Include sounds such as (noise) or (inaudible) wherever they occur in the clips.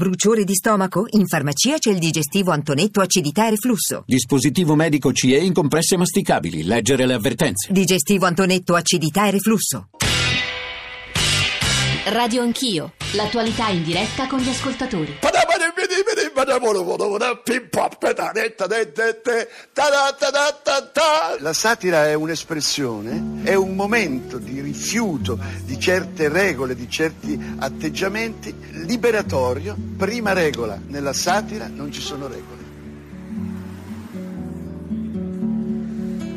Bruciore di stomaco? In farmacia c'è il digestivo Antonetto acidità e reflusso. Dispositivo medico CE in compresse masticabili. Leggere le avvertenze. Digestivo Antonetto acidità e reflusso. Radio Anch'io, l'attualità in diretta con gli ascoltatori. La satira è un'espressione, è un momento di rifiuto di certe regole, di certi atteggiamenti liberatorio. Prima regola, nella satira non ci sono regole.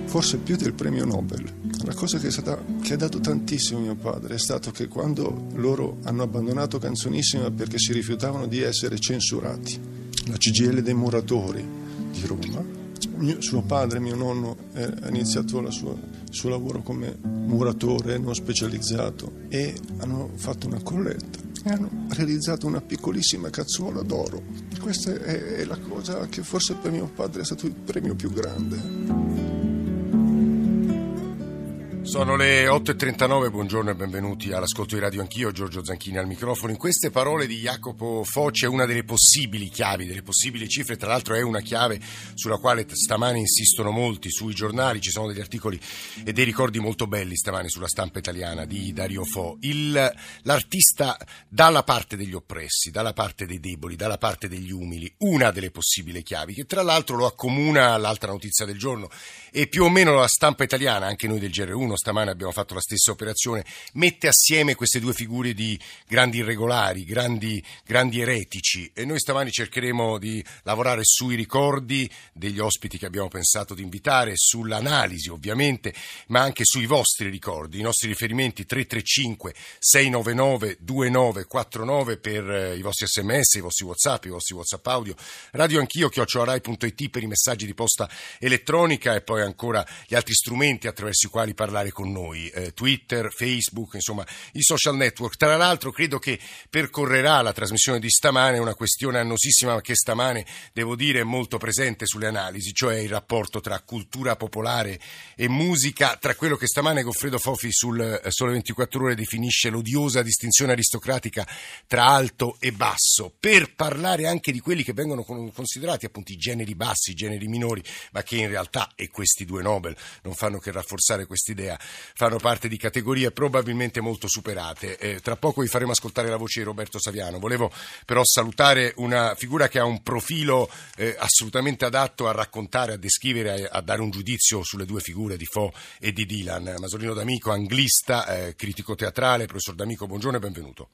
Forse più del premio Nobel. La cosa che, stata, che, ha dato tantissimo mio padre è stato che quando loro hanno abbandonato Canzonissima perché si rifiutavano di essere censurati, la CGL dei muratori di Roma, mio, suo padre, mio nonno, ha iniziato il suo lavoro come muratore non specializzato e hanno fatto una colletta e hanno realizzato una piccolissima cazzuola d'oro. Questa è, è la cosa che forse per mio padre è stato il premio più grande. Sono le 8.39, buongiorno e benvenuti all'ascolto di Radio Anch'io, Giorgio Zanchini al microfono. In queste parole di Jacopo Foci è una delle possibili chiavi, delle possibili cifre, tra l'altro è una chiave sulla quale stamani insistono molti sui giornali, ci sono degli articoli e dei ricordi molto belli stamani sulla stampa italiana di Dario Fo. Il, l'artista dalla parte degli oppressi, dalla parte dei deboli, dalla parte degli umili, una delle possibili chiavi, che tra l'altro lo accomuna all'altra notizia del giorno e più o meno la stampa italiana, anche noi del GR1, stamane abbiamo fatto la stessa operazione, mette assieme queste due figure di grandi irregolari, grandi, grandi eretici. E noi stamani cercheremo di lavorare sui ricordi degli ospiti che abbiamo pensato di invitare, sull'analisi ovviamente, ma anche sui vostri ricordi, i nostri riferimenti 335 699 2949 per eh, i vostri sms, i vostri whatsapp, i vostri whatsapp audio, radio anch'io, chiocciorai.it per i messaggi di posta elettronica e poi ancora gli altri strumenti attraverso i quali parlare con noi, eh, Twitter, Facebook, insomma i social network. Tra l'altro credo che percorrerà la trasmissione di stamane una questione annosissima che stamane, devo dire, è molto presente sulle analisi, cioè il rapporto tra cultura popolare e musica, tra quello che stamane Goffredo Fofi sul eh, Sole 24 Ore definisce l'odiosa distinzione aristocratica tra alto e basso, per parlare anche di quelli che vengono considerati appunto i generi bassi, i generi minori, ma che in realtà, e questi due Nobel non fanno che rafforzare quest'idea, fanno parte di categorie probabilmente molto superate. Eh, tra poco vi faremo ascoltare la voce di Roberto Saviano. Volevo però salutare una figura che ha un profilo eh, assolutamente adatto a raccontare, a descrivere, a, a, dare un giudizio sulle due figure di Fo e di Dylan. Masolino D'Amico, anglista, eh, critico teatrale. Professor D'Amico, buongiorno e benvenuto.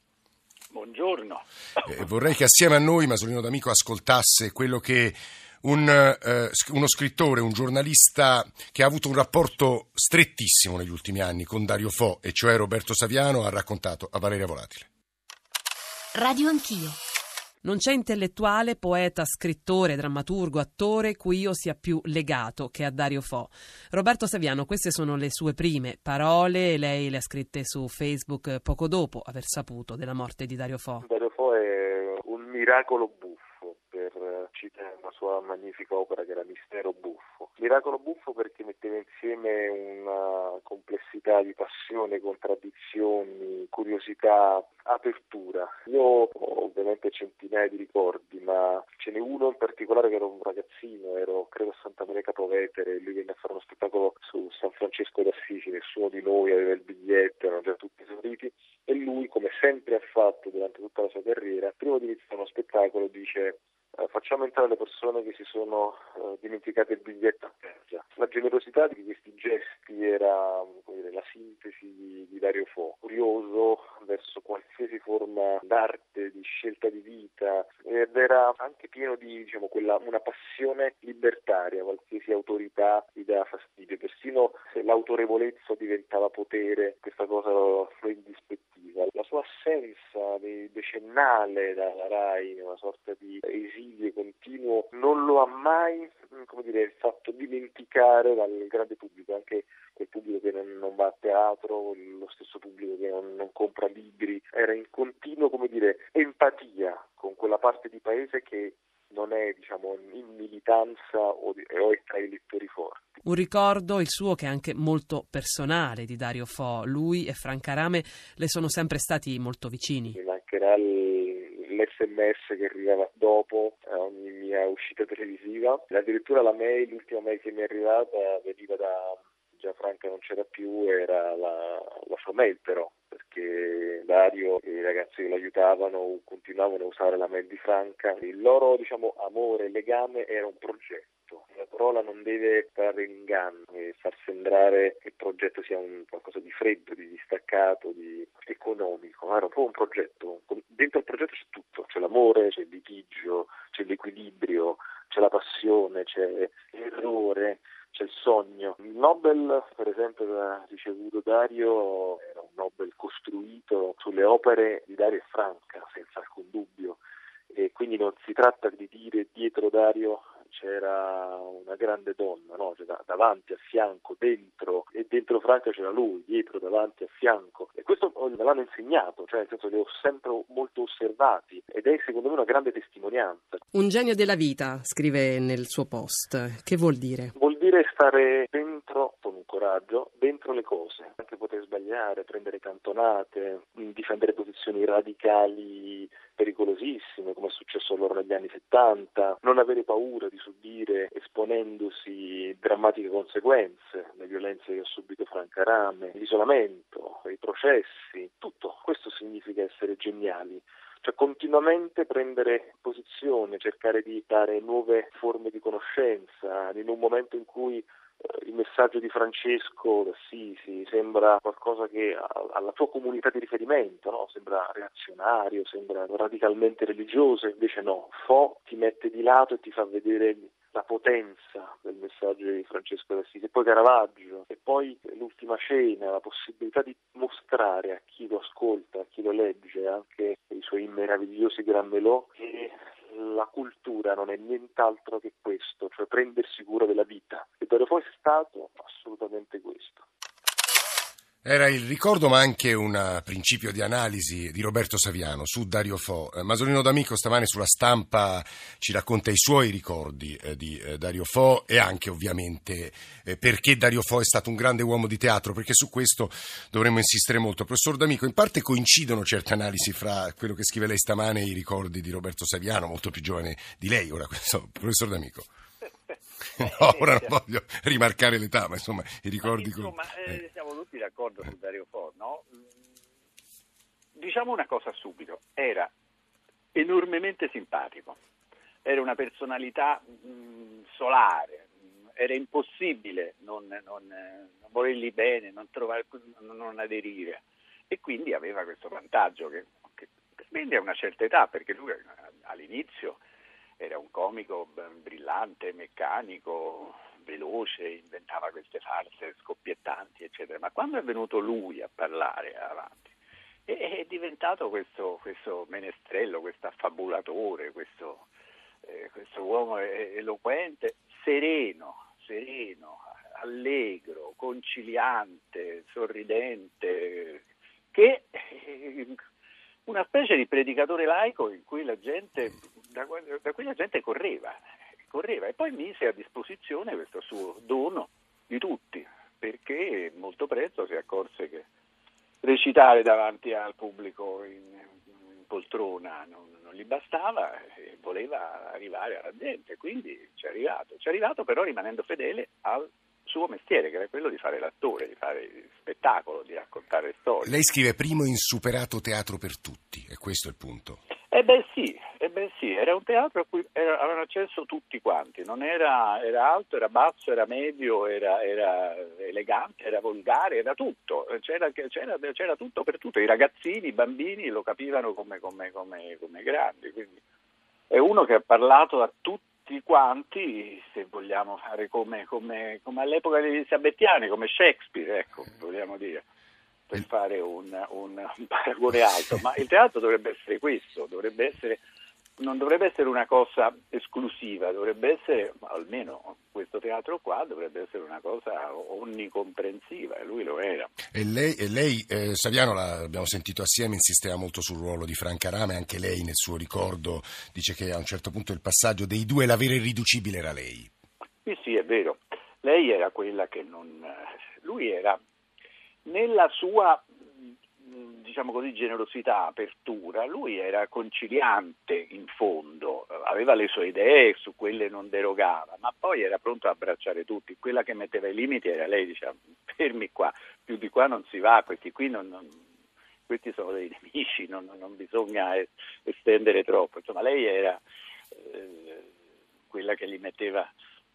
Buongiorno. Eh, vorrei che assieme a noi Masolino D'Amico ascoltasse quello che un, eh, uno scrittore, un giornalista che ha avuto un rapporto strettissimo negli ultimi anni con Dario Fo, e cioè Roberto Saviano, ha raccontato a Valeria Volatile. Radio Anch'io. Non c'è intellettuale, poeta, scrittore, drammaturgo, attore cui io sia più legato che a Dario Fo. Roberto Saviano, queste sono le sue prime parole, lei le ha scritte su Facebook poco dopo aver saputo della morte di Dario Fo. Dario Fo è un miracolo buffo cita una sua magnifica opera che era Mistero Buffo. Miracolo Buffo perché metteva insieme una complessità di passione, contraddizioni, curiosità, apertura. Io ho ovviamente centinaia di ricordi, ma ce n'è uno in particolare che ero un ragazzino, ero credo a Santa Maria Capovetere, lui venne a fare uno spettacolo su San Francesco d'Assisi, nessuno di noi aveva il biglietto, erano già tutti esauriti, e lui, come sempre ha fatto durante tutta la sua carriera, prima di iniziare uno spettacolo dice eh, facciamo entrare le persone che si sono eh, dimenticate il biglietto a terra. La generosità di questi gesti era dire, la sintesi di, di Dario Fo, curioso verso qualsiasi forma d'arte, di scelta di vita ed era anche pieno di diciamo, quella, una passione libertaria, qualsiasi autorità gli dava fastidio, persino se l'autorevolezza diventava potere, questa cosa lo indispettiva. La sua assenza decennale dalla RAI, una sorta di esilio esilio continuo non lo ha mai come dire, fatto dimenticare dal grande pubblico, anche quel pubblico che non, non va a teatro, lo stesso pubblico che non, non compra libri, era in continuo come dire, empatia con quella parte di paese che non è diciamo, in militanza o, di, o è tra i lettori forti. Un ricordo, il suo, che è anche molto personale di Dario Fo. Lui e Franca Rame le sono sempre stati molto vicini. Mi mancherà sms che arrivava dopo ogni mia uscita televisiva. Addirittura la mail, l'ultima mail che mi è arrivata veniva da Gianfranca non c'era più, era la, la sua mail però, perché Dario e i ragazzi che lo aiutavano continuavano a usare la mail di Franca. Il loro diciamo, amore legame era un progetto. La parola non deve trarre in inganno e far sembrare che il progetto sia un qualcosa di freddo, di distaccato, di economico. Era proprio un progetto. Dentro il progetto c'è tutto, c'è l'amore, c'è il litigio, c'è l'equilibrio, c'è la passione, c'è l'errore c'è il sogno. Il Nobel, per esempio, che ha ricevuto Dario era un Nobel costruito sulle opere di Dario e Franca, senza alcun dubbio. E quindi non si tratta di dire dietro Dario c'era una grande donna, no? cioè, davanti, a fianco, dentro, e dentro Franca c'era lui, dietro, davanti, a fianco. E questo me l'hanno insegnato, cioè nel senso li ho sempre molto osservati ed è secondo me una grande testimonianza. Un genio della vita, scrive nel suo post. Che vuol dire? Vuol dire stare dentro con un coraggio, dentro le cose, anche poter sbagliare, prendere cantonate, difendere posizioni radicali pericolosissime, come è successo a loro negli anni 70, non avere paura di subire esponendosi drammatiche conseguenze, le violenze che ha subito Franca Rame, l'isolamento, i processi, tutto questo significa essere geniali cioè continuamente prendere posizione, cercare di dare nuove forme di conoscenza, in un momento in cui eh, il messaggio di Francesco d'Assisi sembra qualcosa che alla tua comunità di riferimento no? sembra reazionario, sembra radicalmente religioso, invece no, Fo ti mette di lato e ti fa vedere la potenza del messaggio di Francesco d'Assisi, e poi Caravaggio, e poi l'ultima cena, la possibilità di mostrare a chi lo ascolta, a chi lo legge, anche i suoi meravigliosi gran melò, che la cultura non è nient'altro che questo, cioè prendersi cura della vita. E Dario Fo è stato assolutamente questo. Era il ricordo ma anche un principio di analisi di Roberto Saviano su Dario Fo. Eh, Masolino D'Amico stamane sulla stampa ci racconta i suoi ricordi eh, di eh, Dario Fo e anche ovviamente perché Dario Fo è stato un grande uomo di teatro, perché su questo dovremmo insistere molto. Professor D'Amico, in parte coincidono certe analisi fra quello che scrive lei stamane e i ricordi di Roberto Saviano, molto più giovane di lei ora, (laughs) questo, professor D'Amico. No, ora non voglio rimarcare l'età, ma insomma i ricordi... Ma insomma, con... eh, siamo tutti d'accordo su Dario Fo, no? Diciamo una cosa subito, era enormemente simpatico, era una personalità mh, solare, era impossibile non, non, non volergli bene, non, trovare, non, aderire. E quindi aveva questo vantaggio che, che spende a una certa età perché lui all'inizio era un comico brillante, meccanico, veloce, inventava queste farse scoppiettanti, eccetera. Ma quando è venuto lui a parlare avanti, è, diventato questo, questo menestrello, questo affabulatore, questo, eh, questo uomo eloquente, sereno, sereno, allegro, conciliante, sorridente, che eh, una specie di predicatore laico in cui la gente da, da cui la gente correva, correva e poi mise a disposizione questo suo dono di tutti, perché molto presto si accorse che recitare davanti al pubblico in, in poltrona non, non, gli bastava e voleva arrivare alla gente, quindi ci è arrivato, ci è arrivato però rimanendo fedele al suo mestiere, che era quello di fare l'attore, di fare spettacolo, di raccontare storie. Lei scrive primo insuperato teatro per tutti, e questo è il punto. Eh beh sì, beh sì, era un teatro a cui avevano accesso tutti quanti, non era, era alto, era basso, era medio, era, era, elegante, era volgare, era tutto, c'era, c'era, c'era, tutto per tutto, i ragazzini, i bambini lo capivano come, come, come, come grandi, quindi è uno che ha parlato a tutti quanti, se vogliamo fare come, all'epoca degli elisabettiani, come Shakespeare, ecco, vogliamo dire per fare un, un, un, paragone alto, ma il teatro dovrebbe essere questo, dovrebbe essere, non dovrebbe essere una cosa esclusiva, dovrebbe essere, almeno questo teatro qua, dovrebbe essere una cosa onnicomprensiva e lui lo era. E lei, e lei eh, Saviano, l'abbiamo sentito assieme, insisteva molto sul ruolo di Franca Rame, anche lei nel suo ricordo dice che a un certo punto il passaggio dei due, l'avere irriducibile era lei. Sì, sì, è vero. Lei era quella che non... Lui era nella sua diciamo così, generosità, apertura, lui era conciliante in fondo, aveva le sue idee, su quelle non derogava, ma poi era pronto a abbracciare tutti. Quella che metteva i limiti era lei, diceva fermi qua, più di qua non si va, questi qui non, non, questi sono dei nemici, non, non bisogna estendere troppo. Insomma, lei era eh, quella che gli metteva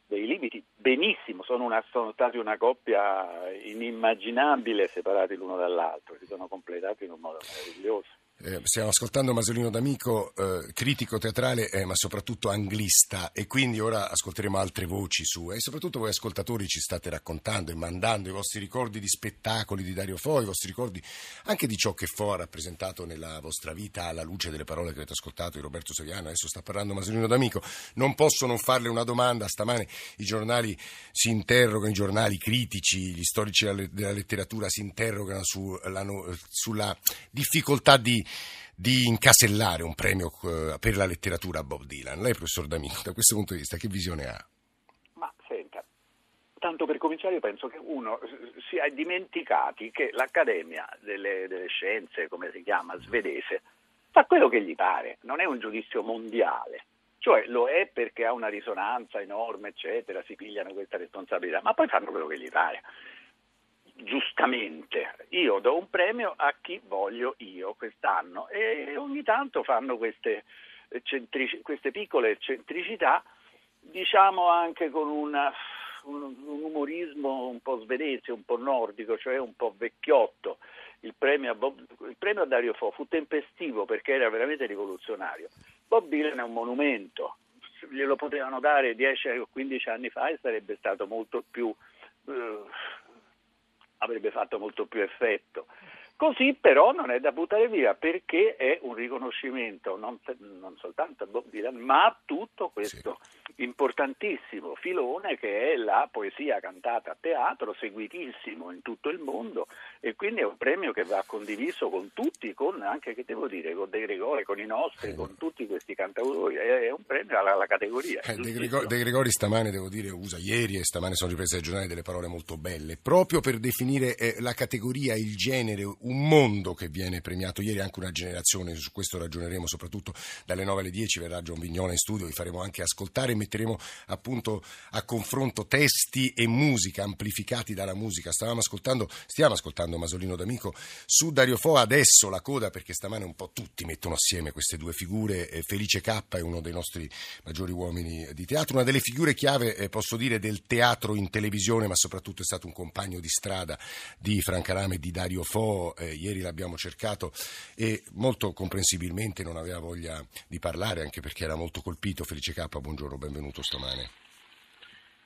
dei limiti. Benissimo, sono, una, sono, stati una coppia inimmaginabile separati l'uno dall'altro, si sono completati in un modo meraviglioso. Eh, stiamo ascoltando Masolino D'Amico, eh, critico teatrale eh, ma soprattutto anglista. E quindi ora ascolteremo altre voci sue. E soprattutto voi ascoltatori ci state raccontando e mandando i vostri ricordi di spettacoli di Dario Fo, i vostri ricordi anche di ciò che Fo ha rappresentato nella vostra vita alla luce delle parole che avete ascoltato di Roberto Saviano, adesso sta parlando Masolino D'Amico, non posso non farle una domanda, stamane i giornali si interrogano, i giornali critici, gli storici della letteratura si interrogano sulla, sulla difficoltà di di incasellare un premio eh, per la letteratura a Bob Dylan. Lei, professor D'Amico, da questo punto di vista, che visione ha? Ma senta, tanto per cominciare, io penso che uno si è dimenticati che l'Accademia delle, delle Scienze, come si chiama, svedese, fa quello che gli pare, non è un giudizio mondiale. Cioè lo è perché ha una risonanza enorme, eccetera, si pigliano questa responsabilità, ma poi fanno quello che gli pare giustamente, io do un premio a chi voglio io quest'anno e ogni tanto fanno queste, centric- queste piccole eccentricità, diciamo anche con una, un, un, umorismo un po' svedese, un po' nordico, cioè un po' vecchiotto. Il premio, a Bob, il premio a Dario Fo fu tempestivo perché era veramente rivoluzionario. Bob Dylan è un monumento, glielo potevano dare 10 o 15 anni fa e sarebbe stato molto più... Eh, avrebbe fatto molto più effetto. Così però non è da buttare via perché è un riconoscimento non, non soltanto a Bob Dylan ma a tutto questo sì. importantissimo filone che è la poesia cantata a teatro, seguitissimo in tutto il mondo e quindi è un premio che va condiviso con tutti, con anche che devo dire, con De Gregori, con i nostri, eh. con tutti questi cantautori, è, un premio alla, alla categoria. Eh, De, Gregori, De, Gregori, stamane devo dire usa ieri e stamane sono riprese ai giornali delle parole molto belle, proprio per definire eh, la categoria, il genere, un mondo che viene premiato ieri, anche una generazione, su questo ragioneremo soprattutto dalle 9 alle 10, verrà John Vignola in studio, vi faremo anche ascoltare e metteremo appunto a confronto testi e musica amplificati dalla musica. Stavamo ascoltando, stiamo ascoltando Masolino D'Amico su Dario Fo, adesso la coda perché stamane un po' tutti mettono assieme queste due figure, eh, Felice K è uno dei nostri maggiori uomini di teatro, una delle figure chiave, eh, posso dire, del teatro in televisione, ma soprattutto è stato un compagno di strada di Franca Rame e di Dario Fo, eh, ieri l'abbiamo cercato e molto comprensibilmente non aveva voglia di parlare anche perché era molto colpito. Felice K, buongiorno, benvenuto stamane.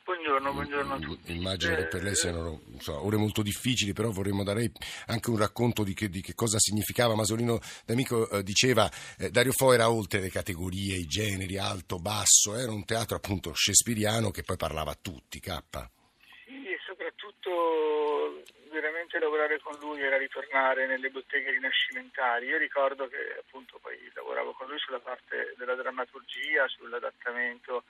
Buongiorno, buongiorno a tutti. Immagino che per lei siano so, ore molto difficili, però vorremmo dare anche un racconto di che, di che cosa significava. Masolino D'Amico eh, diceva eh, Dario Fo era oltre le categorie, i generi, alto, basso, era un teatro appunto shakespeariano che poi parlava a tutti, K. Sì, e soprattutto veramente lavorare con lui era ritornare nelle botteghe rinascimentali. Io ricordo che appunto poi lavoravo con lui sulla parte della drammaturgia, sull'adattamento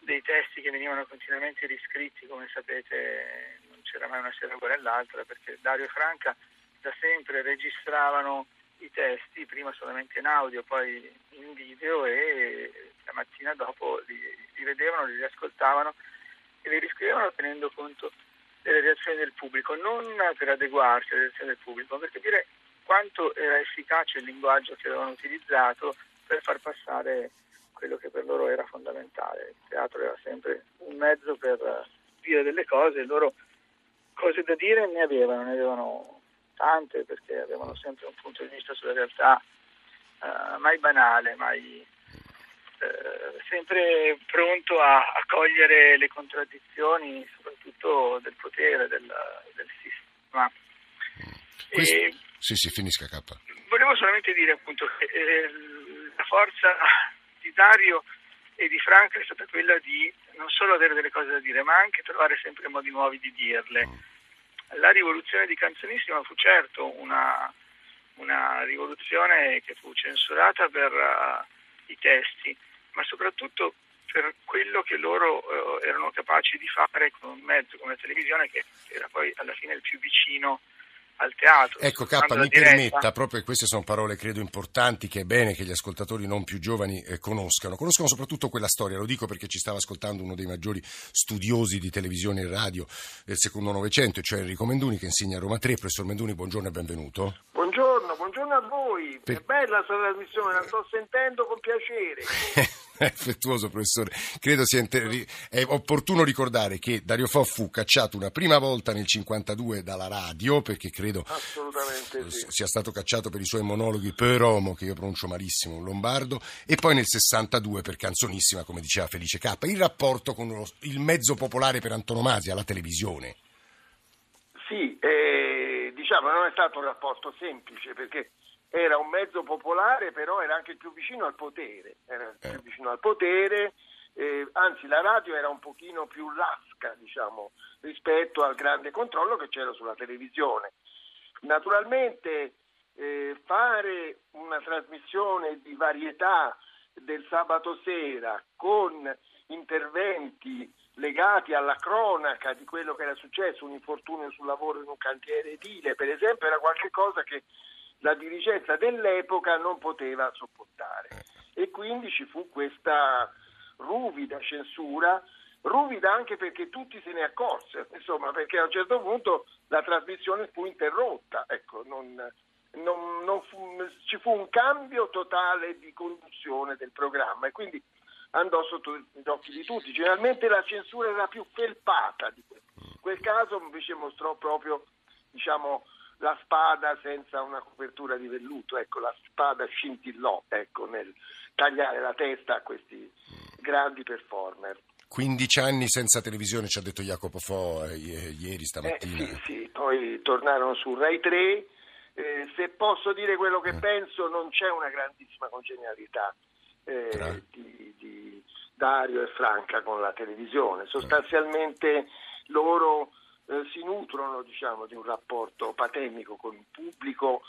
dei testi che venivano continuamente riscritti, come sapete non c'era mai una sera uguale all'altra, perché Dario e Franca da sempre registravano i testi, prima solamente in audio, poi in video e la mattina dopo li, li vedevano, li riascoltavano e li riscrivevano tenendo conto delle reazioni del pubblico, non per adeguarsi alle reazioni del pubblico, ma per capire quanto era efficace il linguaggio che avevano utilizzato per far passare quello che per loro era fondamentale. Il teatro era sempre un mezzo per dire delle cose, loro cose da dire ne avevano, ne avevano tante perché avevano sempre un punto di vista sulla realtà uh, mai banale, mai uh, sempre pronto a, a, cogliere le contraddizioni, soprattutto del potere, del, del sistema. Questo... E... Sì, sì, finisca K. Volevo solamente dire appunto che eh, la forza di Dario e di Franca è stata quella di non solo avere delle cose da dire, ma anche trovare sempre modi nuovi di dirle. Mm. La rivoluzione di Canzonissima fu certo una, una rivoluzione che fu censurata per uh, i testi, ma soprattutto per quello che loro uh, erano capaci di fare con un mezzo come la televisione, che era poi alla fine il più vicino al teatro. Ecco, K, mi diretta. permetta, proprio queste sono parole credo importanti che è bene che gli ascoltatori non più giovani eh, conoscano. Conoscono soprattutto quella storia, lo dico perché ci stava ascoltando uno dei maggiori studiosi di televisione e radio del secondo Novecento, cioè Enrico Menduni, che insegna a Roma 3. Professor Menduni, buongiorno e benvenuto. Buongiorno, buongiorno a voi. Per- È bella la sua trasmissione, la sto sentendo con piacere. (laughs) Effettuoso, professore. Credo sia inter- è opportuno ricordare che Dario Fo fu cacciato una prima volta nel 52 dalla radio, perché credo sì. sia stato cacciato per i suoi monologhi per Homo, che io pronuncio malissimo, un lombardo, e poi nel 62 per Canzonissima, come diceva Felice K. Il rapporto con lo- il mezzo popolare per antonomasia, la televisione. Sì, eh, diciamo non è stato un rapporto semplice perché era un mezzo popolare, però era anche più vicino al potere. Era più vicino al potere, eh, anzi la radio era un pochino più lasca, diciamo, rispetto al grande controllo che c'era sulla televisione. Naturalmente eh, fare una trasmissione di varietà del sabato sera con interventi legati alla cronaca di quello che era successo, un infortunio sul lavoro in un cantiere edile, per esempio, era qualcosa che la dirigenza dell'epoca non poteva sopportare. E quindi ci fu questa ruvida censura, ruvida anche perché tutti se ne accorsero, insomma, perché a un certo punto la trasmissione fu interrotta, ecco, non, non- non fu- ci fu un cambio totale di conduzione del programma e quindi andò sotto gli occhi di tutti. Generalmente la censura era più felpata di. In quel caso invece mostrò proprio diciamo, la spada senza una copertura di velluto, ecco, la spada scintillò ecco, nel tagliare la testa a questi grandi performer. 15 anni senza televisione, ci ha detto Jacopo Fo eh, ieri, Eh, stamattina. sì, sì, poi tornarono su Rai 3. Eh, se posso dire quello che penso, non c'è una grandissima congenialità eh, di, di Dario e Franca con la televisione. Sostanzialmente loro eh, si nutrono diciamo, di un rapporto patemico con un pubblico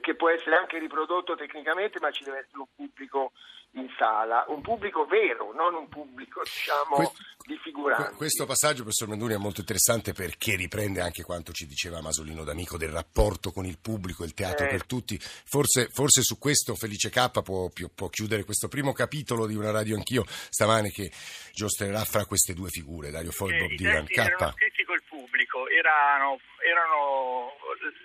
che può essere anche riprodotto tecnicamente, ma ci deve essere un pubblico in sala, un pubblico vero, non un pubblico diciamo, Que- di figuranti. Que- Questo passaggio, professor Menduni, è molto interessante perché riprende anche quanto ci diceva Masolino D'Amico del rapporto con il pubblico, il teatro Eh. per tutti. Forse, forse su questo Felice K può, può chiudere questo primo capitolo di una radio anch'io stamane che giostrerà fra queste due figure, Dario Fo e Eh, Dylan. K. pubblico, erano, erano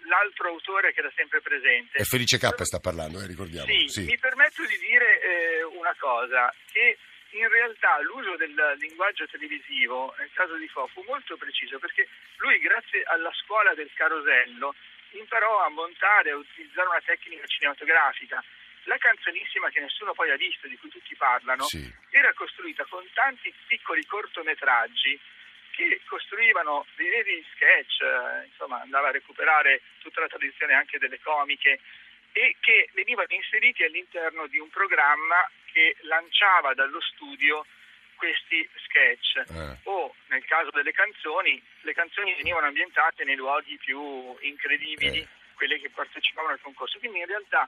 l'altro autore che era sempre presente. È Felice K sta parlando, eh, ricordiamo. Sì, Sì. mi permetto di dire eh, una cosa, che in realtà l'uso del linguaggio televisivo nel caso di Fo fu molto preciso perché lui grazie alla scuola del carosello imparò a montare, a utilizzare una tecnica cinematografica. La canzonissima che nessuno poi ha visto, di cui tutti parlano, Sì. era costruita con tanti piccoli cortometraggi che costruivano dei veri sketch, eh, insomma andava a recuperare tutta la tradizione anche delle comiche e che venivano inseriti all'interno di un programma che lanciava dallo studio questi sketch Eh. o nel caso delle canzoni le canzoni venivano ambientate nei luoghi più incredibili Eh. quelle che partecipavano al concorso quindi in realtà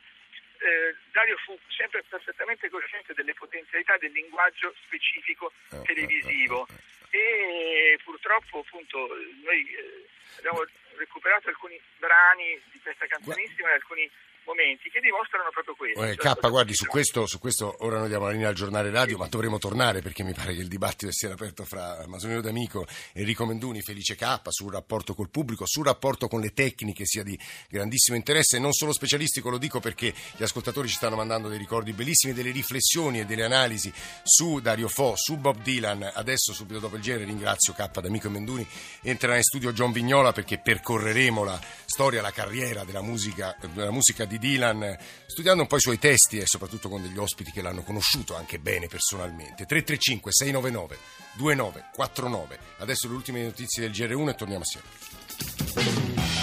eh, Dario fu sempre perfettamente cosciente delle potenzialità del linguaggio specifico Eh, televisivo eh, e purtroppo appunto noi eh, abbiamo recuperato alcuni brani di questa canzonissima e alcuni momenti che dimostrano proprio questo. Eh, Cioè, K, guardi, su questo, su questo ora noi diamo la linea al giornale radio, ma dovremo tornare perché mi pare che il dibattito sia aperto fra Masolino D'Amico, Enrico Menduni, Felice K sul rapporto col pubblico, sul rapporto con le tecniche sia di grandissimo interesse, non solo specialistico, lo dico perché gli ascoltatori ci stanno mandando dei ricordi bellissimi, delle riflessioni e delle analisi su Dario Fo, su Bob Dylan. Adesso, subito dopo il genere, ringrazio K d'Amico e Menduni. Entrerà in studio John Vignola perché percorreremo la storia, la carriera della musica, della musica di Dylan, studiando un po' i suoi testi e soprattutto con degli ospiti che l'hanno conosciuto anche bene personalmente. 335 699 2949. Adesso le ultime notizie del GR1 e torniamo assieme.